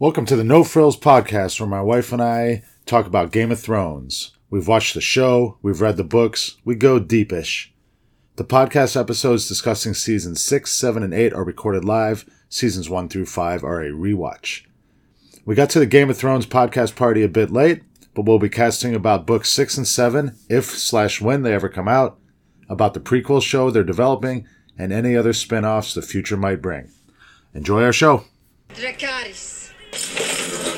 Welcome to the No Frills podcast, where my wife and I talk about Game of Thrones. We've watched the show, we've read the books, we go deepish. The podcast episodes discussing seasons 6, 7, and 8 are recorded live. Seasons 1 through 5 are a rewatch. We got to the Game of Thrones podcast party a bit late, but we'll be casting about books 6 and 7, if slash when they ever come out, about the prequel show they're developing, and any other spin offs the future might bring. Enjoy our show. Dracarys. Thank you.